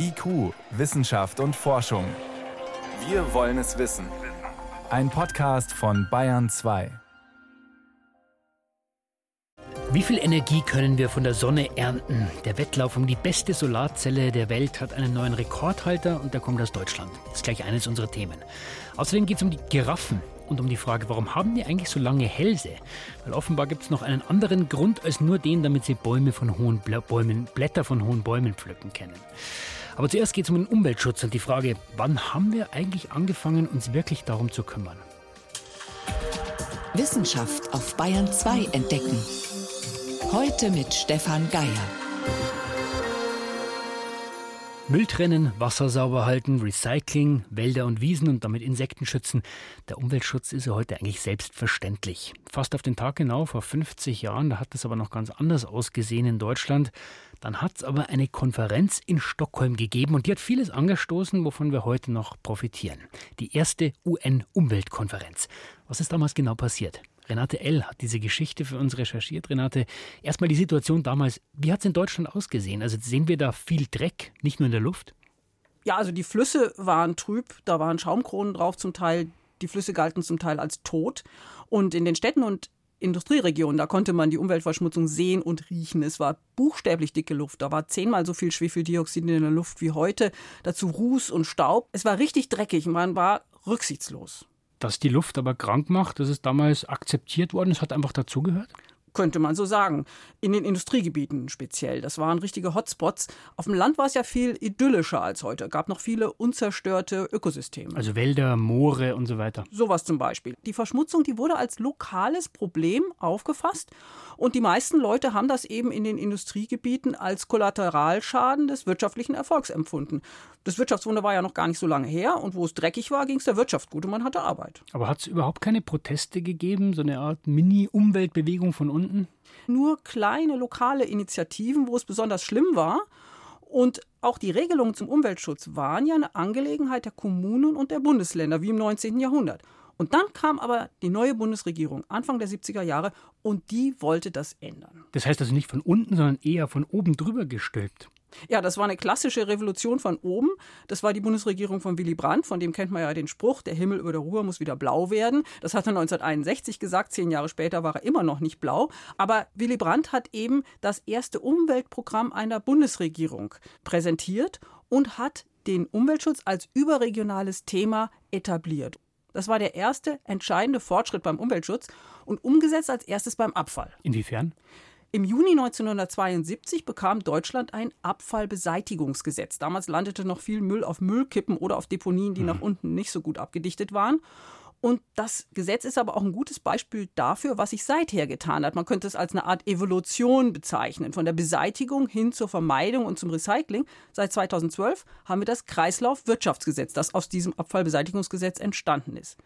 IQ, Wissenschaft und Forschung. Wir wollen es wissen. Ein Podcast von Bayern 2. Wie viel Energie können wir von der Sonne ernten? Der Wettlauf um die beste Solarzelle der Welt hat einen neuen Rekordhalter und der kommt aus Deutschland. Das ist gleich eines unserer Themen. Außerdem geht es um die Giraffen und um die Frage, warum haben die eigentlich so lange Hälse? Weil offenbar gibt es noch einen anderen Grund als nur den, damit sie Bäume von hohen Bäumen, Blätter von hohen Bäumen pflücken können. Aber zuerst geht es um den Umweltschutz und die Frage, wann haben wir eigentlich angefangen, uns wirklich darum zu kümmern? Wissenschaft auf Bayern 2 entdecken. Heute mit Stefan Geier. Müll trennen, Wasser sauber halten, Recycling, Wälder und Wiesen und damit Insekten schützen. Der Umweltschutz ist ja heute eigentlich selbstverständlich. Fast auf den Tag genau, vor 50 Jahren, da hat es aber noch ganz anders ausgesehen in Deutschland. Dann hat es aber eine Konferenz in Stockholm gegeben und die hat vieles angestoßen, wovon wir heute noch profitieren. Die erste UN-Umweltkonferenz. Was ist damals genau passiert? Renate L. hat diese Geschichte für uns recherchiert. Renate, erstmal die Situation damals. Wie hat es in Deutschland ausgesehen? Also sehen wir da viel Dreck, nicht nur in der Luft? Ja, also die Flüsse waren trüb, da waren Schaumkronen drauf zum Teil. Die Flüsse galten zum Teil als tot. Und in den Städten und Industrieregionen, da konnte man die Umweltverschmutzung sehen und riechen. Es war buchstäblich dicke Luft. Da war zehnmal so viel Schwefeldioxid in der Luft wie heute. Dazu Ruß und Staub. Es war richtig dreckig. Man war rücksichtslos dass die Luft aber krank macht, das ist damals akzeptiert worden, es hat einfach dazugehört? Könnte man so sagen. In den Industriegebieten speziell. Das waren richtige Hotspots. Auf dem Land war es ja viel idyllischer als heute. Es gab noch viele unzerstörte Ökosysteme. Also Wälder, Moore und so weiter. Sowas zum Beispiel. Die Verschmutzung, die wurde als lokales Problem aufgefasst. Und die meisten Leute haben das eben in den Industriegebieten als Kollateralschaden des wirtschaftlichen Erfolgs empfunden. Das Wirtschaftswunder war ja noch gar nicht so lange her und wo es dreckig war, ging es der Wirtschaft gut und man hatte Arbeit. Aber hat es überhaupt keine Proteste gegeben, so eine Art Mini-Umweltbewegung von unten? Nur kleine lokale Initiativen, wo es besonders schlimm war. Und auch die Regelungen zum Umweltschutz waren ja eine Angelegenheit der Kommunen und der Bundesländer, wie im 19. Jahrhundert. Und dann kam aber die neue Bundesregierung Anfang der 70er Jahre und die wollte das ändern. Das heißt also nicht von unten, sondern eher von oben drüber gestülpt. Ja, das war eine klassische Revolution von oben. Das war die Bundesregierung von Willy Brandt, von dem kennt man ja den Spruch, der Himmel über der Ruhr muss wieder blau werden. Das hat er 1961 gesagt, zehn Jahre später war er immer noch nicht blau. Aber Willy Brandt hat eben das erste Umweltprogramm einer Bundesregierung präsentiert und hat den Umweltschutz als überregionales Thema etabliert. Das war der erste entscheidende Fortschritt beim Umweltschutz und umgesetzt als erstes beim Abfall. Inwiefern? Im Juni 1972 bekam Deutschland ein Abfallbeseitigungsgesetz. Damals landete noch viel Müll auf Müllkippen oder auf Deponien, die mhm. nach unten nicht so gut abgedichtet waren. Und das Gesetz ist aber auch ein gutes Beispiel dafür, was sich seither getan hat. Man könnte es als eine Art Evolution bezeichnen, von der Beseitigung hin zur Vermeidung und zum Recycling. Seit 2012 haben wir das Kreislaufwirtschaftsgesetz, das aus diesem Abfallbeseitigungsgesetz entstanden ist.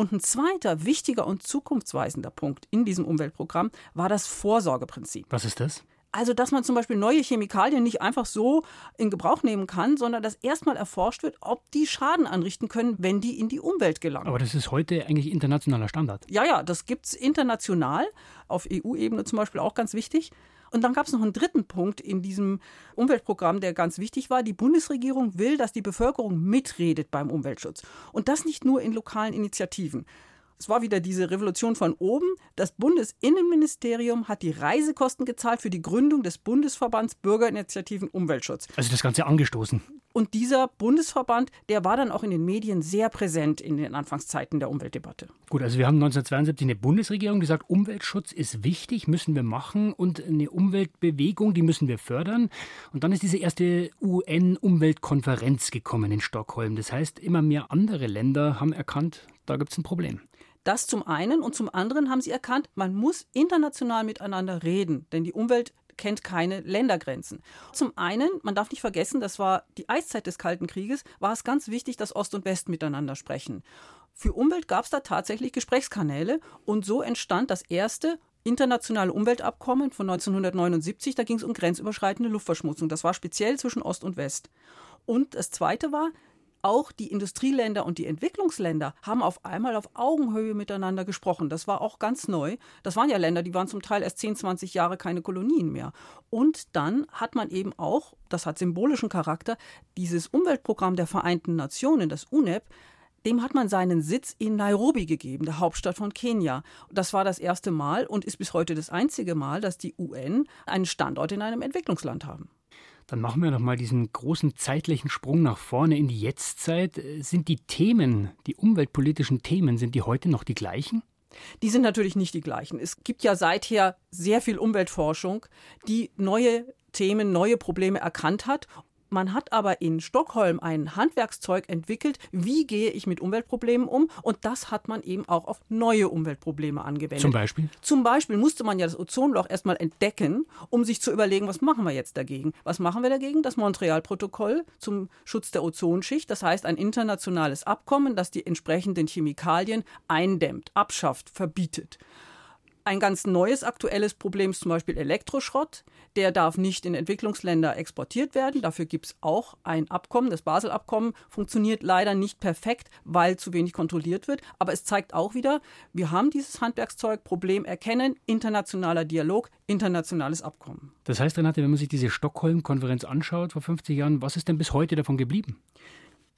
Und ein zweiter wichtiger und zukunftsweisender Punkt in diesem Umweltprogramm war das Vorsorgeprinzip. Was ist das? Also, dass man zum Beispiel neue Chemikalien nicht einfach so in Gebrauch nehmen kann, sondern dass erstmal erforscht wird, ob die Schaden anrichten können, wenn die in die Umwelt gelangen. Aber das ist heute eigentlich internationaler Standard. Ja, ja, das gibt es international, auf EU-Ebene zum Beispiel auch ganz wichtig. Und dann gab es noch einen dritten Punkt in diesem Umweltprogramm, der ganz wichtig war. Die Bundesregierung will, dass die Bevölkerung mitredet beim Umweltschutz. Und das nicht nur in lokalen Initiativen. Es war wieder diese Revolution von oben. Das Bundesinnenministerium hat die Reisekosten gezahlt für die Gründung des Bundesverbands Bürgerinitiativen Umweltschutz. Also das Ganze angestoßen. Und dieser Bundesverband, der war dann auch in den Medien sehr präsent in den Anfangszeiten der Umweltdebatte. Gut, also wir haben 1972 eine Bundesregierung, die sagt, Umweltschutz ist wichtig, müssen wir machen und eine Umweltbewegung, die müssen wir fördern. Und dann ist diese erste UN-Umweltkonferenz gekommen in Stockholm. Das heißt, immer mehr andere Länder haben erkannt, da gibt es ein Problem. Das zum einen und zum anderen haben sie erkannt, man muss international miteinander reden, denn die Umwelt kennt keine Ländergrenzen. Zum einen, man darf nicht vergessen, das war die Eiszeit des Kalten Krieges, war es ganz wichtig, dass Ost und West miteinander sprechen. Für Umwelt gab es da tatsächlich Gesprächskanäle und so entstand das erste internationale Umweltabkommen von 1979. Da ging es um grenzüberschreitende Luftverschmutzung. Das war speziell zwischen Ost und West. Und das Zweite war, auch die Industrieländer und die Entwicklungsländer haben auf einmal auf Augenhöhe miteinander gesprochen. Das war auch ganz neu. Das waren ja Länder, die waren zum Teil erst 10, 20 Jahre keine Kolonien mehr. Und dann hat man eben auch, das hat symbolischen Charakter, dieses Umweltprogramm der Vereinten Nationen, das UNEP, dem hat man seinen Sitz in Nairobi gegeben, der Hauptstadt von Kenia. Das war das erste Mal und ist bis heute das einzige Mal, dass die UN einen Standort in einem Entwicklungsland haben. Dann machen wir noch mal diesen großen zeitlichen Sprung nach vorne in die Jetztzeit. Sind die Themen, die umweltpolitischen Themen, sind die heute noch die gleichen? Die sind natürlich nicht die gleichen. Es gibt ja seither sehr viel Umweltforschung, die neue Themen, neue Probleme erkannt hat man hat aber in Stockholm ein Handwerkszeug entwickelt, wie gehe ich mit Umweltproblemen um und das hat man eben auch auf neue Umweltprobleme angewendet. Zum Beispiel? Zum Beispiel musste man ja das Ozonloch erstmal entdecken, um sich zu überlegen, was machen wir jetzt dagegen? Was machen wir dagegen? Das Montreal-Protokoll zum Schutz der Ozonschicht, das heißt ein internationales Abkommen, das die entsprechenden Chemikalien eindämmt, abschafft, verbietet. Ein ganz neues aktuelles Problem ist zum Beispiel Elektroschrott. Der darf nicht in Entwicklungsländer exportiert werden. Dafür gibt es auch ein Abkommen. Das Basel-Abkommen funktioniert leider nicht perfekt, weil zu wenig kontrolliert wird. Aber es zeigt auch wieder, wir haben dieses Handwerkszeug, Problem erkennen, internationaler Dialog, internationales Abkommen. Das heißt, Renate, wenn man sich diese Stockholm-Konferenz anschaut vor 50 Jahren, was ist denn bis heute davon geblieben?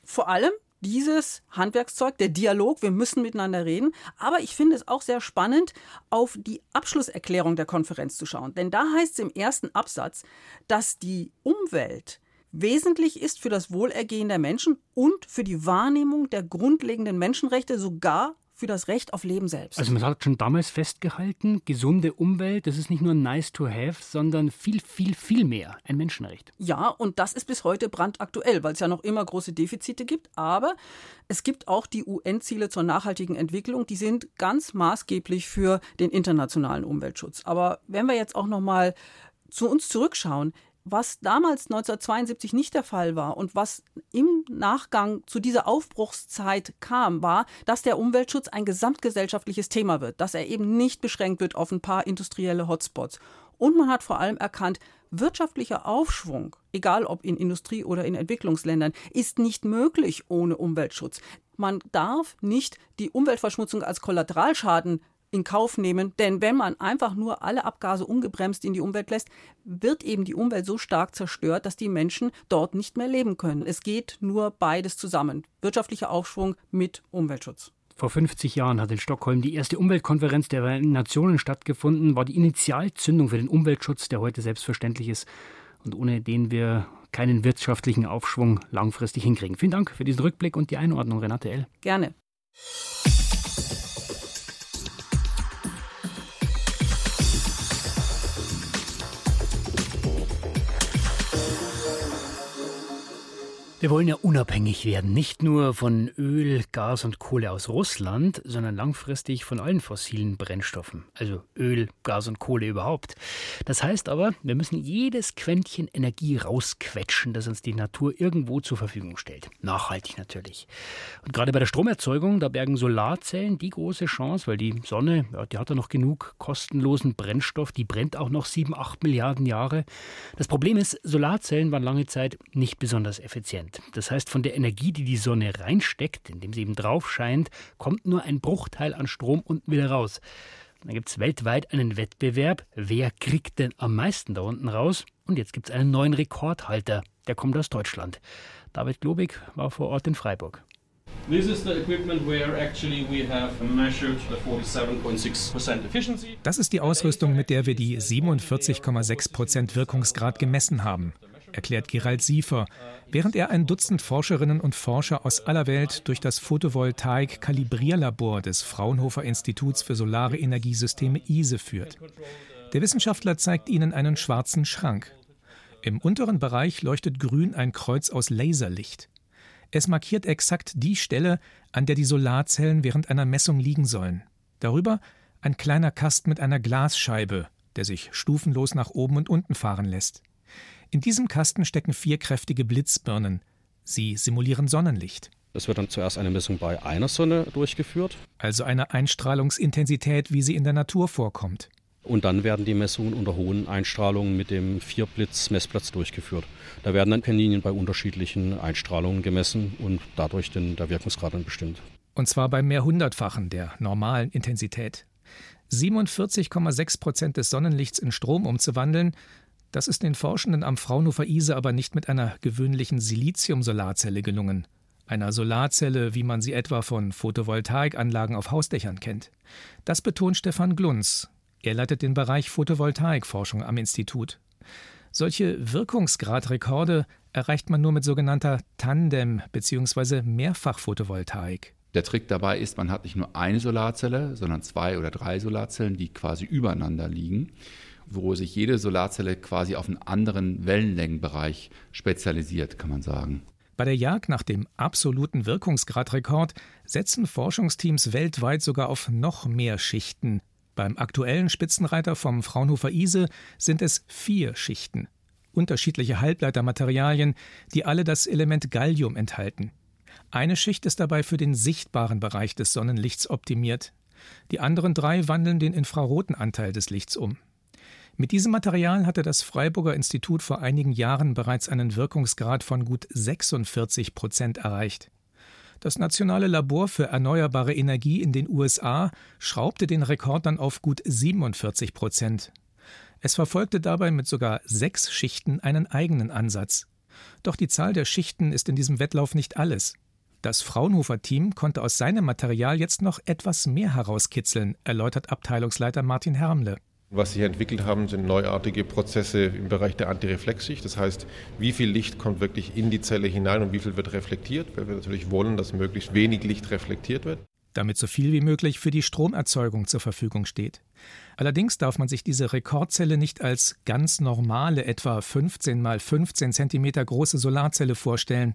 Vor allem dieses Handwerkszeug, der Dialog, wir müssen miteinander reden. Aber ich finde es auch sehr spannend, auf die Abschlusserklärung der Konferenz zu schauen. Denn da heißt es im ersten Absatz, dass die Umwelt wesentlich ist für das Wohlergehen der Menschen und für die Wahrnehmung der grundlegenden Menschenrechte, sogar für das Recht auf Leben selbst. Also man hat schon damals festgehalten, gesunde Umwelt, das ist nicht nur nice to have, sondern viel, viel, viel mehr ein Menschenrecht. Ja, und das ist bis heute brandaktuell, weil es ja noch immer große Defizite gibt. Aber es gibt auch die UN-Ziele zur nachhaltigen Entwicklung, die sind ganz maßgeblich für den internationalen Umweltschutz. Aber wenn wir jetzt auch noch mal zu uns zurückschauen, was damals 1972 nicht der Fall war und was im Nachgang zu dieser Aufbruchszeit kam, war, dass der Umweltschutz ein gesamtgesellschaftliches Thema wird, dass er eben nicht beschränkt wird auf ein paar industrielle Hotspots. Und man hat vor allem erkannt, wirtschaftlicher Aufschwung, egal ob in Industrie- oder in Entwicklungsländern, ist nicht möglich ohne Umweltschutz. Man darf nicht die Umweltverschmutzung als Kollateralschaden in Kauf nehmen. Denn wenn man einfach nur alle Abgase ungebremst in die Umwelt lässt, wird eben die Umwelt so stark zerstört, dass die Menschen dort nicht mehr leben können. Es geht nur beides zusammen. Wirtschaftlicher Aufschwung mit Umweltschutz. Vor 50 Jahren hat in Stockholm die erste Umweltkonferenz der Vereinten Nationen stattgefunden, war die Initialzündung für den Umweltschutz, der heute selbstverständlich ist und ohne den wir keinen wirtschaftlichen Aufschwung langfristig hinkriegen. Vielen Dank für diesen Rückblick und die Einordnung, Renate L. Gerne. Wir wollen ja unabhängig werden, nicht nur von Öl, Gas und Kohle aus Russland, sondern langfristig von allen fossilen Brennstoffen, also Öl, Gas und Kohle überhaupt. Das heißt aber, wir müssen jedes Quäntchen Energie rausquetschen, das uns die Natur irgendwo zur Verfügung stellt. Nachhaltig natürlich. Und gerade bei der Stromerzeugung, da bergen Solarzellen die große Chance, weil die Sonne, ja, die hat ja noch genug kostenlosen Brennstoff, die brennt auch noch sieben, acht Milliarden Jahre. Das Problem ist, Solarzellen waren lange Zeit nicht besonders effizient. Das heißt, von der Energie, die die Sonne reinsteckt, indem sie eben drauf scheint, kommt nur ein Bruchteil an Strom unten wieder raus. Da gibt es weltweit einen Wettbewerb. Wer kriegt denn am meisten da unten raus? Und jetzt gibt es einen neuen Rekordhalter. Der kommt aus Deutschland. David Globig war vor Ort in Freiburg. Das ist die Ausrüstung, mit der wir die 47,6% Wirkungsgrad gemessen haben erklärt Gerald Siefer, während er ein Dutzend Forscherinnen und Forscher aus aller Welt durch das Photovoltaik-Kalibrierlabor des Fraunhofer Instituts für Solare Energiesysteme ISE führt. Der Wissenschaftler zeigt ihnen einen schwarzen Schrank. Im unteren Bereich leuchtet grün ein Kreuz aus Laserlicht. Es markiert exakt die Stelle, an der die Solarzellen während einer Messung liegen sollen. Darüber ein kleiner Kasten mit einer Glasscheibe, der sich stufenlos nach oben und unten fahren lässt. In diesem Kasten stecken vier kräftige Blitzbirnen. Sie simulieren Sonnenlicht. Es wird dann zuerst eine Messung bei einer Sonne durchgeführt. Also eine Einstrahlungsintensität, wie sie in der Natur vorkommt. Und dann werden die Messungen unter hohen Einstrahlungen mit dem Vierblitz-Messplatz durchgeführt. Da werden dann Kaninchen bei unterschiedlichen Einstrahlungen gemessen und dadurch den, der Wirkungsgrad dann bestimmt. Und zwar beim Mehrhundertfachen der normalen Intensität. 47,6 Prozent des Sonnenlichts in Strom umzuwandeln, das ist den Forschenden am Fraunhofer ISE aber nicht mit einer gewöhnlichen Silizium-Solarzelle gelungen. Einer Solarzelle, wie man sie etwa von Photovoltaikanlagen auf Hausdächern kennt. Das betont Stefan Glunz. Er leitet den Bereich Photovoltaikforschung am Institut. Solche Wirkungsgradrekorde erreicht man nur mit sogenannter Tandem- bzw. Mehrfachphotovoltaik. Der Trick dabei ist, man hat nicht nur eine Solarzelle, sondern zwei oder drei Solarzellen, die quasi übereinander liegen, wo sich jede Solarzelle quasi auf einen anderen Wellenlängenbereich spezialisiert, kann man sagen. Bei der Jagd nach dem absoluten Wirkungsgradrekord setzen Forschungsteams weltweit sogar auf noch mehr Schichten. Beim aktuellen Spitzenreiter vom Fraunhofer ISE sind es vier Schichten. Unterschiedliche Halbleitermaterialien, die alle das Element Gallium enthalten. Eine Schicht ist dabei für den sichtbaren Bereich des Sonnenlichts optimiert. Die anderen drei wandeln den infraroten Anteil des Lichts um. Mit diesem Material hatte das Freiburger Institut vor einigen Jahren bereits einen Wirkungsgrad von gut 46 Prozent erreicht. Das Nationale Labor für erneuerbare Energie in den USA schraubte den Rekord dann auf gut 47 Prozent. Es verfolgte dabei mit sogar sechs Schichten einen eigenen Ansatz. Doch die Zahl der Schichten ist in diesem Wettlauf nicht alles. Das Fraunhofer-Team konnte aus seinem Material jetzt noch etwas mehr herauskitzeln, erläutert Abteilungsleiter Martin Hermle. Was sich entwickelt haben, sind neuartige Prozesse im Bereich der Antireflexschicht. Das heißt, wie viel Licht kommt wirklich in die Zelle hinein und wie viel wird reflektiert, weil wir natürlich wollen, dass möglichst wenig Licht reflektiert wird. Damit so viel wie möglich für die Stromerzeugung zur Verfügung steht. Allerdings darf man sich diese Rekordzelle nicht als ganz normale, etwa 15 mal 15 cm große Solarzelle vorstellen.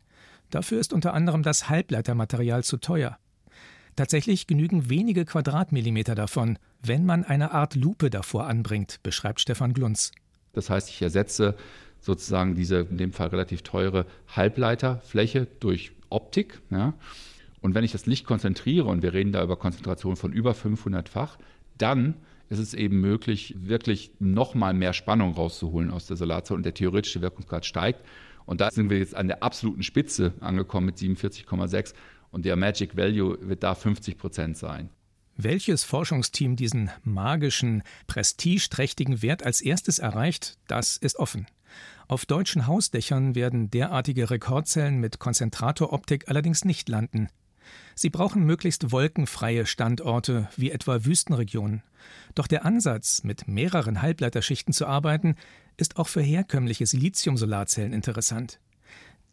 Dafür ist unter anderem das Halbleitermaterial zu teuer. Tatsächlich genügen wenige Quadratmillimeter davon, wenn man eine Art Lupe davor anbringt, beschreibt Stefan Glunz. Das heißt, ich ersetze sozusagen diese in dem Fall relativ teure Halbleiterfläche durch Optik. Ja. Und wenn ich das Licht konzentriere, und wir reden da über Konzentrationen von über 500-fach, dann ist es eben möglich, wirklich nochmal mehr Spannung rauszuholen aus der Solarzelle und der theoretische Wirkungsgrad steigt. Und da sind wir jetzt an der absoluten Spitze angekommen mit 47,6 und der Magic Value wird da 50 Prozent sein. Welches Forschungsteam diesen magischen, prestigeträchtigen Wert als erstes erreicht, das ist offen. Auf deutschen Hausdächern werden derartige Rekordzellen mit Konzentratoroptik allerdings nicht landen. Sie brauchen möglichst wolkenfreie Standorte, wie etwa Wüstenregionen. Doch der Ansatz, mit mehreren Halbleiterschichten zu arbeiten, ist auch für herkömmliche Silizium-Solarzellen interessant.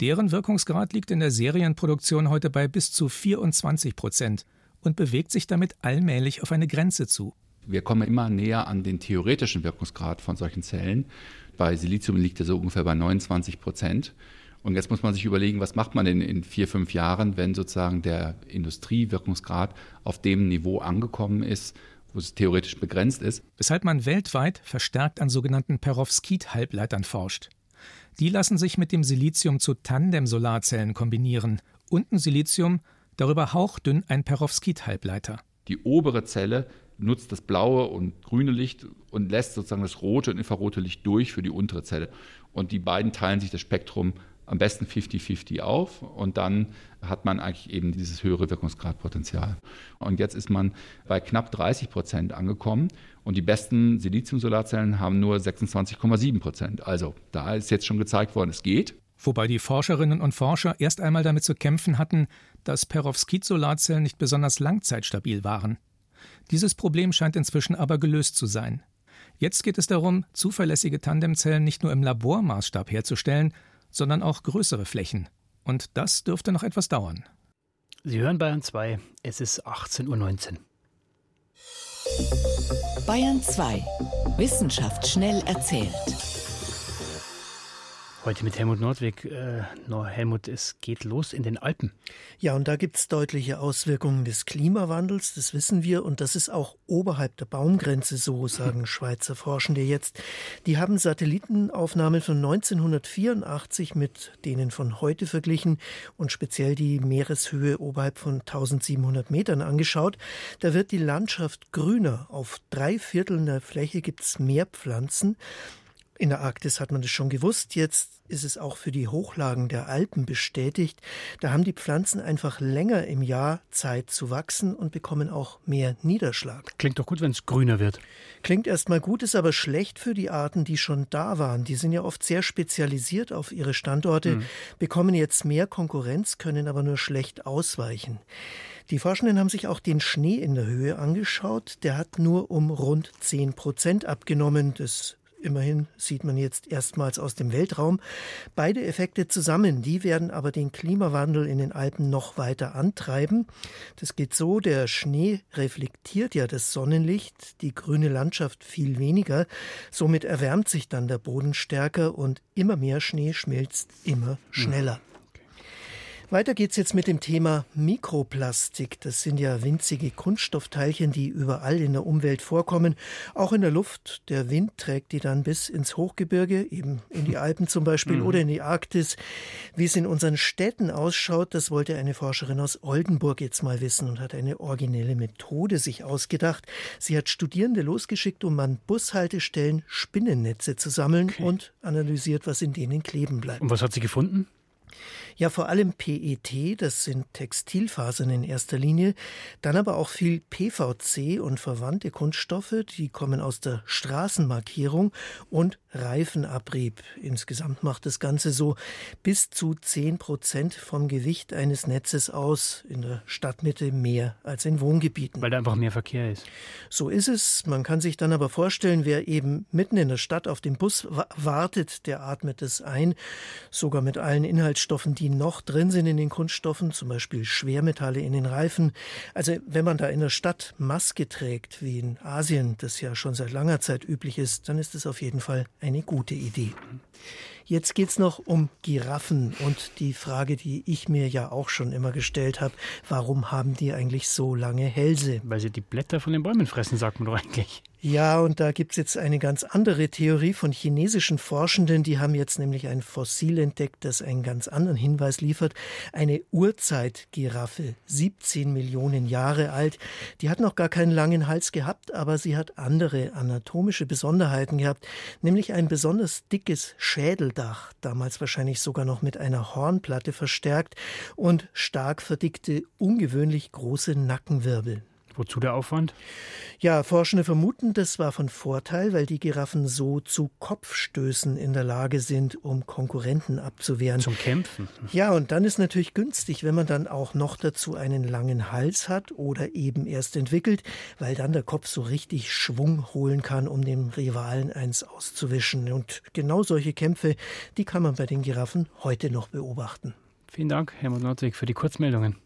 Deren Wirkungsgrad liegt in der Serienproduktion heute bei bis zu 24 Prozent und bewegt sich damit allmählich auf eine Grenze zu. Wir kommen immer näher an den theoretischen Wirkungsgrad von solchen Zellen. Bei Silizium liegt er so ungefähr bei 29 Prozent. Und jetzt muss man sich überlegen, was macht man denn in vier, fünf Jahren, wenn sozusagen der Industriewirkungsgrad auf dem Niveau angekommen ist, wo es theoretisch begrenzt ist. Weshalb man weltweit verstärkt an sogenannten Perovskit-Halbleitern forscht. Die lassen sich mit dem Silizium zu Tandem-Solarzellen kombinieren. Unten Silizium, darüber hauchdünn ein Perovskit-Halbleiter. Die obere Zelle nutzt das blaue und grüne Licht und lässt sozusagen das rote und infrarote Licht durch für die untere Zelle. Und die beiden teilen sich das Spektrum am besten 50-50 auf und dann hat man eigentlich eben dieses höhere Wirkungsgradpotenzial. Und jetzt ist man bei knapp 30 Prozent angekommen und die besten Silizium-Solarzellen haben nur 26,7 Prozent. Also da ist jetzt schon gezeigt worden, es geht. Wobei die Forscherinnen und Forscher erst einmal damit zu kämpfen hatten, dass Perovskit-Solarzellen nicht besonders langzeitstabil waren. Dieses Problem scheint inzwischen aber gelöst zu sein. Jetzt geht es darum, zuverlässige Tandemzellen nicht nur im Labormaßstab herzustellen, sondern auch größere Flächen. Und das dürfte noch etwas dauern. Sie hören Bayern 2, es ist 18.19 Uhr. Bayern 2. Wissenschaft schnell erzählt. Heute mit Helmut Nordwig. Äh, Helmut, es geht los in den Alpen. Ja, und da gibt es deutliche Auswirkungen des Klimawandels, das wissen wir. Und das ist auch oberhalb der Baumgrenze so, sagen Schweizer Forschende jetzt. Die haben Satellitenaufnahmen von 1984 mit denen von heute verglichen und speziell die Meereshöhe oberhalb von 1700 Metern angeschaut. Da wird die Landschaft grüner. Auf drei Vierteln der Fläche gibt es mehr Pflanzen. In der Arktis hat man das schon gewusst. Jetzt ist es auch für die Hochlagen der Alpen bestätigt. Da haben die Pflanzen einfach länger im Jahr Zeit zu wachsen und bekommen auch mehr Niederschlag. Klingt doch gut, wenn es grüner wird. Klingt erstmal gut, ist aber schlecht für die Arten, die schon da waren. Die sind ja oft sehr spezialisiert auf ihre Standorte, mhm. bekommen jetzt mehr Konkurrenz, können aber nur schlecht ausweichen. Die Forschenden haben sich auch den Schnee in der Höhe angeschaut. Der hat nur um rund 10 Prozent abgenommen. Das Immerhin sieht man jetzt erstmals aus dem Weltraum. Beide Effekte zusammen, die werden aber den Klimawandel in den Alpen noch weiter antreiben. Das geht so, der Schnee reflektiert ja das Sonnenlicht, die grüne Landschaft viel weniger. Somit erwärmt sich dann der Boden stärker und immer mehr Schnee schmilzt immer schneller. Weiter geht's jetzt mit dem Thema Mikroplastik. Das sind ja winzige Kunststoffteilchen, die überall in der Umwelt vorkommen, auch in der Luft. Der Wind trägt die dann bis ins Hochgebirge, eben in die Alpen zum Beispiel mhm. oder in die Arktis. Wie es in unseren Städten ausschaut, das wollte eine Forscherin aus Oldenburg jetzt mal wissen und hat eine originelle Methode sich ausgedacht. Sie hat Studierende losgeschickt, um an Bushaltestellen Spinnennetze zu sammeln okay. und analysiert, was in denen kleben bleibt. Und was hat sie gefunden? Ja, vor allem PET, das sind Textilfasern in erster Linie, dann aber auch viel PVC und verwandte Kunststoffe, die kommen aus der Straßenmarkierung und Reifenabrieb. Insgesamt macht das Ganze so bis zu 10 Prozent vom Gewicht eines Netzes aus, in der Stadtmitte mehr als in Wohngebieten. Weil da einfach mehr Verkehr ist. So ist es. Man kann sich dann aber vorstellen, wer eben mitten in der Stadt auf den Bus wartet, der atmet es ein, sogar mit allen Inhaltsstoffen, die die noch drin sind in den Kunststoffen, zum Beispiel Schwermetalle in den Reifen. Also wenn man da in der Stadt Maske trägt, wie in Asien das ja schon seit langer Zeit üblich ist, dann ist es auf jeden Fall eine gute Idee. Jetzt geht es noch um Giraffen und die Frage, die ich mir ja auch schon immer gestellt habe, warum haben die eigentlich so lange Hälse? Weil sie die Blätter von den Bäumen fressen, sagt man doch eigentlich. Ja, und da gibt es jetzt eine ganz andere Theorie von chinesischen Forschenden. Die haben jetzt nämlich ein Fossil entdeckt, das einen ganz anderen Hinweis liefert. Eine Urzeitgiraffe, 17 Millionen Jahre alt. Die hat noch gar keinen langen Hals gehabt, aber sie hat andere anatomische Besonderheiten gehabt, nämlich ein besonders dickes Schädeldach, damals wahrscheinlich sogar noch mit einer Hornplatte verstärkt und stark verdickte, ungewöhnlich große Nackenwirbel. Wozu der Aufwand? Ja, Forschende vermuten, das war von Vorteil, weil die Giraffen so zu Kopfstößen in der Lage sind, um Konkurrenten abzuwehren. Zum Kämpfen. Ja, und dann ist natürlich günstig, wenn man dann auch noch dazu einen langen Hals hat oder eben erst entwickelt, weil dann der Kopf so richtig Schwung holen kann, um dem Rivalen eins auszuwischen. Und genau solche Kämpfe, die kann man bei den Giraffen heute noch beobachten. Vielen Dank, Helmut Nordwig, für die Kurzmeldungen.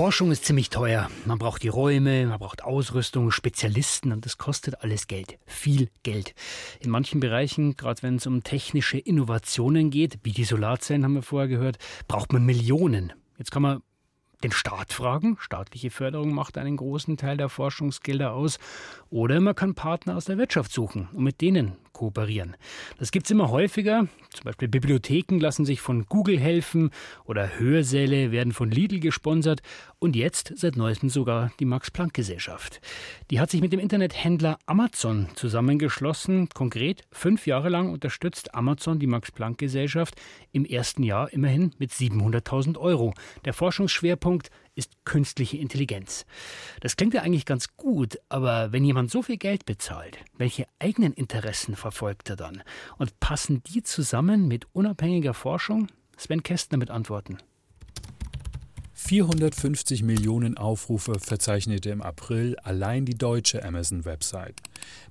Forschung ist ziemlich teuer. Man braucht die Räume, man braucht Ausrüstung, Spezialisten und das kostet alles Geld. Viel Geld. In manchen Bereichen, gerade wenn es um technische Innovationen geht, wie die Solarzellen haben wir vorher gehört, braucht man Millionen. Jetzt kann man den Staat fragen. Staatliche Förderung macht einen großen Teil der Forschungsgelder aus. Oder man kann Partner aus der Wirtschaft suchen und mit denen kooperieren. Das gibt es immer häufiger. Zum Beispiel Bibliotheken lassen sich von Google helfen oder Hörsäle werden von Lidl gesponsert und jetzt seit neuestem sogar die Max-Planck-Gesellschaft. Die hat sich mit dem Internethändler Amazon zusammengeschlossen. Konkret fünf Jahre lang unterstützt Amazon die Max-Planck-Gesellschaft im ersten Jahr immerhin mit 700.000 Euro. Der Forschungsschwerpunkt ist künstliche Intelligenz. Das klingt ja eigentlich ganz gut, aber wenn jemand so viel Geld bezahlt, welche eigenen Interessen verfolgt er dann? Und passen die zusammen mit unabhängiger Forschung? Sven Kästner mit Antworten. 450 Millionen Aufrufe verzeichnete im April allein die deutsche Amazon-Website.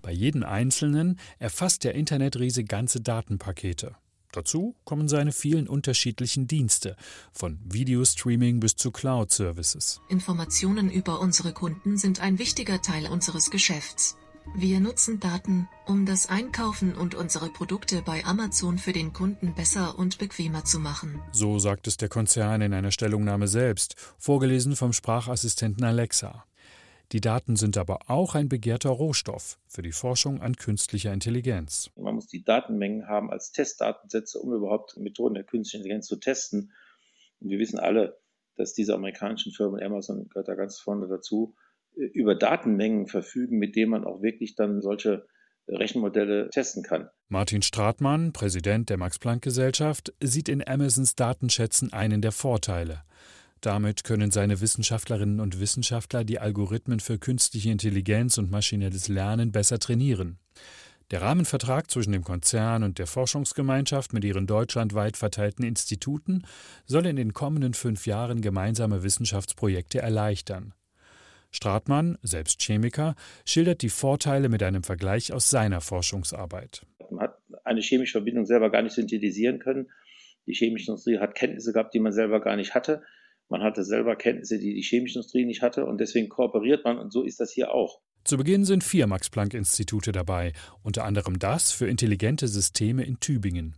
Bei jedem einzelnen erfasst der Internetriese ganze Datenpakete. Dazu kommen seine vielen unterschiedlichen Dienste, von Videostreaming bis zu Cloud-Services. Informationen über unsere Kunden sind ein wichtiger Teil unseres Geschäfts. Wir nutzen Daten, um das Einkaufen und unsere Produkte bei Amazon für den Kunden besser und bequemer zu machen. So sagt es der Konzern in einer Stellungnahme selbst, vorgelesen vom Sprachassistenten Alexa. Die Daten sind aber auch ein begehrter Rohstoff für die Forschung an künstlicher Intelligenz. Man muss die Datenmengen haben als Testdatensätze, um überhaupt Methoden der künstlichen Intelligenz zu testen. Und wir wissen alle, dass diese amerikanischen Firmen, Amazon gehört da ganz vorne dazu, über Datenmengen verfügen, mit denen man auch wirklich dann solche Rechenmodelle testen kann. Martin Stratmann, Präsident der Max-Planck-Gesellschaft, sieht in Amazons Datenschätzen einen der Vorteile. Damit können seine Wissenschaftlerinnen und Wissenschaftler die Algorithmen für künstliche Intelligenz und maschinelles Lernen besser trainieren. Der Rahmenvertrag zwischen dem Konzern und der Forschungsgemeinschaft mit ihren deutschlandweit verteilten Instituten soll in den kommenden fünf Jahren gemeinsame Wissenschaftsprojekte erleichtern. Stratmann, selbst Chemiker, schildert die Vorteile mit einem Vergleich aus seiner Forschungsarbeit. Man hat eine chemische Verbindung selber gar nicht synthetisieren können. Die chemische Industrie hat Kenntnisse gehabt, die man selber gar nicht hatte. Man hatte selber Kenntnisse, die die chemische Industrie nicht hatte und deswegen kooperiert man und so ist das hier auch. Zu Beginn sind vier Max-Planck-Institute dabei, unter anderem das für intelligente Systeme in Tübingen.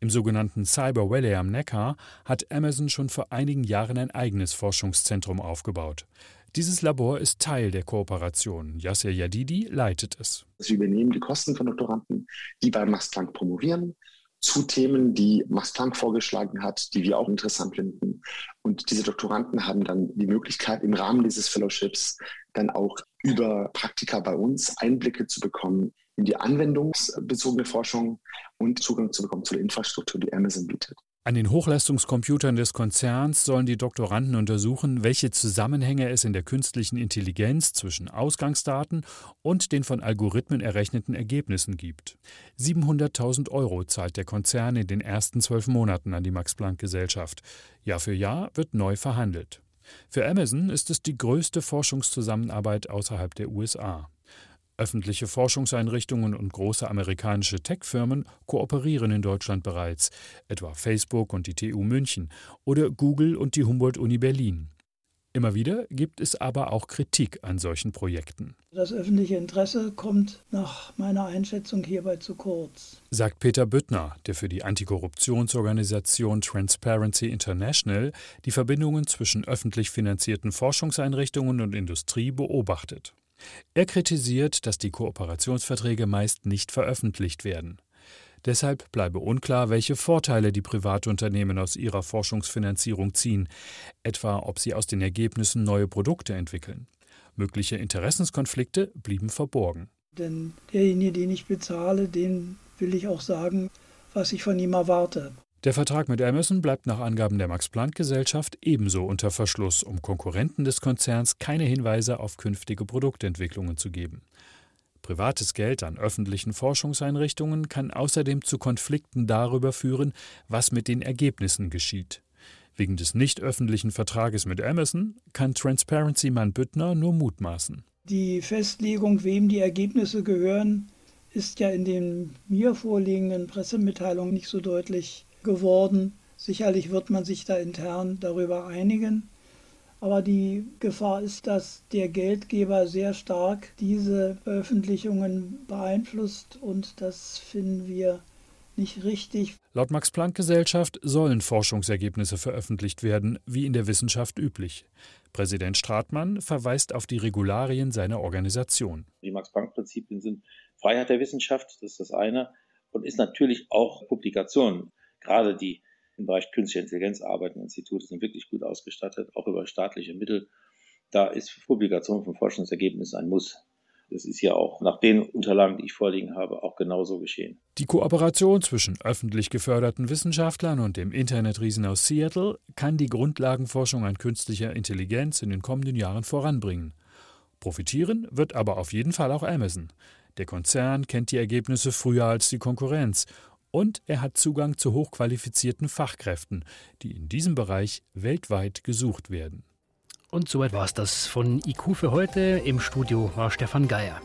Im sogenannten Cyber Valley am Neckar hat Amazon schon vor einigen Jahren ein eigenes Forschungszentrum aufgebaut. Dieses Labor ist Teil der Kooperation. Yasser Yadidi leitet es. Wir übernehmen die Kosten von Doktoranden, die bei Max Planck promovieren, zu Themen, die Max Planck vorgeschlagen hat, die wir auch interessant finden. Und diese Doktoranden haben dann die Möglichkeit, im Rahmen dieses Fellowships dann auch über Praktika bei uns Einblicke zu bekommen in die anwendungsbezogene Forschung und Zugang zu bekommen zu der Infrastruktur, die Amazon bietet. An den Hochleistungscomputern des Konzerns sollen die Doktoranden untersuchen, welche Zusammenhänge es in der künstlichen Intelligenz zwischen Ausgangsdaten und den von Algorithmen errechneten Ergebnissen gibt. 700.000 Euro zahlt der Konzern in den ersten zwölf Monaten an die Max-Planck-Gesellschaft. Jahr für Jahr wird neu verhandelt. Für Amazon ist es die größte Forschungszusammenarbeit außerhalb der USA. Öffentliche Forschungseinrichtungen und große amerikanische Tech-Firmen kooperieren in Deutschland bereits, etwa Facebook und die TU München oder Google und die Humboldt-Uni Berlin. Immer wieder gibt es aber auch Kritik an solchen Projekten. Das öffentliche Interesse kommt nach meiner Einschätzung hierbei zu kurz, sagt Peter Büttner, der für die Antikorruptionsorganisation Transparency International die Verbindungen zwischen öffentlich finanzierten Forschungseinrichtungen und Industrie beobachtet. Er kritisiert, dass die Kooperationsverträge meist nicht veröffentlicht werden. Deshalb bleibe unklar, welche Vorteile die Privatunternehmen aus ihrer Forschungsfinanzierung ziehen, etwa ob sie aus den Ergebnissen neue Produkte entwickeln. Mögliche Interessenskonflikte blieben verborgen. Denn derjenige, den ich bezahle, den will ich auch sagen, was ich von ihm erwarte. Der Vertrag mit Amazon bleibt nach Angaben der Max-Planck-Gesellschaft ebenso unter Verschluss, um Konkurrenten des Konzerns keine Hinweise auf künftige Produktentwicklungen zu geben. Privates Geld an öffentlichen Forschungseinrichtungen kann außerdem zu Konflikten darüber führen, was mit den Ergebnissen geschieht. Wegen des nicht öffentlichen Vertrages mit Amazon kann Transparency-Mann Büttner nur mutmaßen. Die Festlegung, wem die Ergebnisse gehören, ist ja in den mir vorliegenden Pressemitteilungen nicht so deutlich geworden. Sicherlich wird man sich da intern darüber einigen. Aber die Gefahr ist, dass der Geldgeber sehr stark diese Veröffentlichungen beeinflusst und das finden wir nicht richtig. Laut Max-Planck-Gesellschaft sollen Forschungsergebnisse veröffentlicht werden, wie in der Wissenschaft üblich. Präsident Stratmann verweist auf die Regularien seiner Organisation. Die Max-Planck-Prinzipien sind Freiheit der Wissenschaft, das ist das eine, und ist natürlich auch Publikation gerade die im Bereich künstliche Intelligenz arbeitenden Institute sind wirklich gut ausgestattet, auch über staatliche Mittel. Da ist Publikation von Forschungsergebnissen ein Muss. Das ist ja auch nach den Unterlagen, die ich vorliegen habe, auch genauso geschehen. Die Kooperation zwischen öffentlich geförderten Wissenschaftlern und dem Internetriesen aus Seattle kann die Grundlagenforschung an künstlicher Intelligenz in den kommenden Jahren voranbringen. Profitieren wird aber auf jeden Fall auch Amazon. Der Konzern kennt die Ergebnisse früher als die Konkurrenz und er hat Zugang zu hochqualifizierten Fachkräften, die in diesem Bereich weltweit gesucht werden. Und soweit war es das von IQ für heute. Im Studio war Stefan Geier.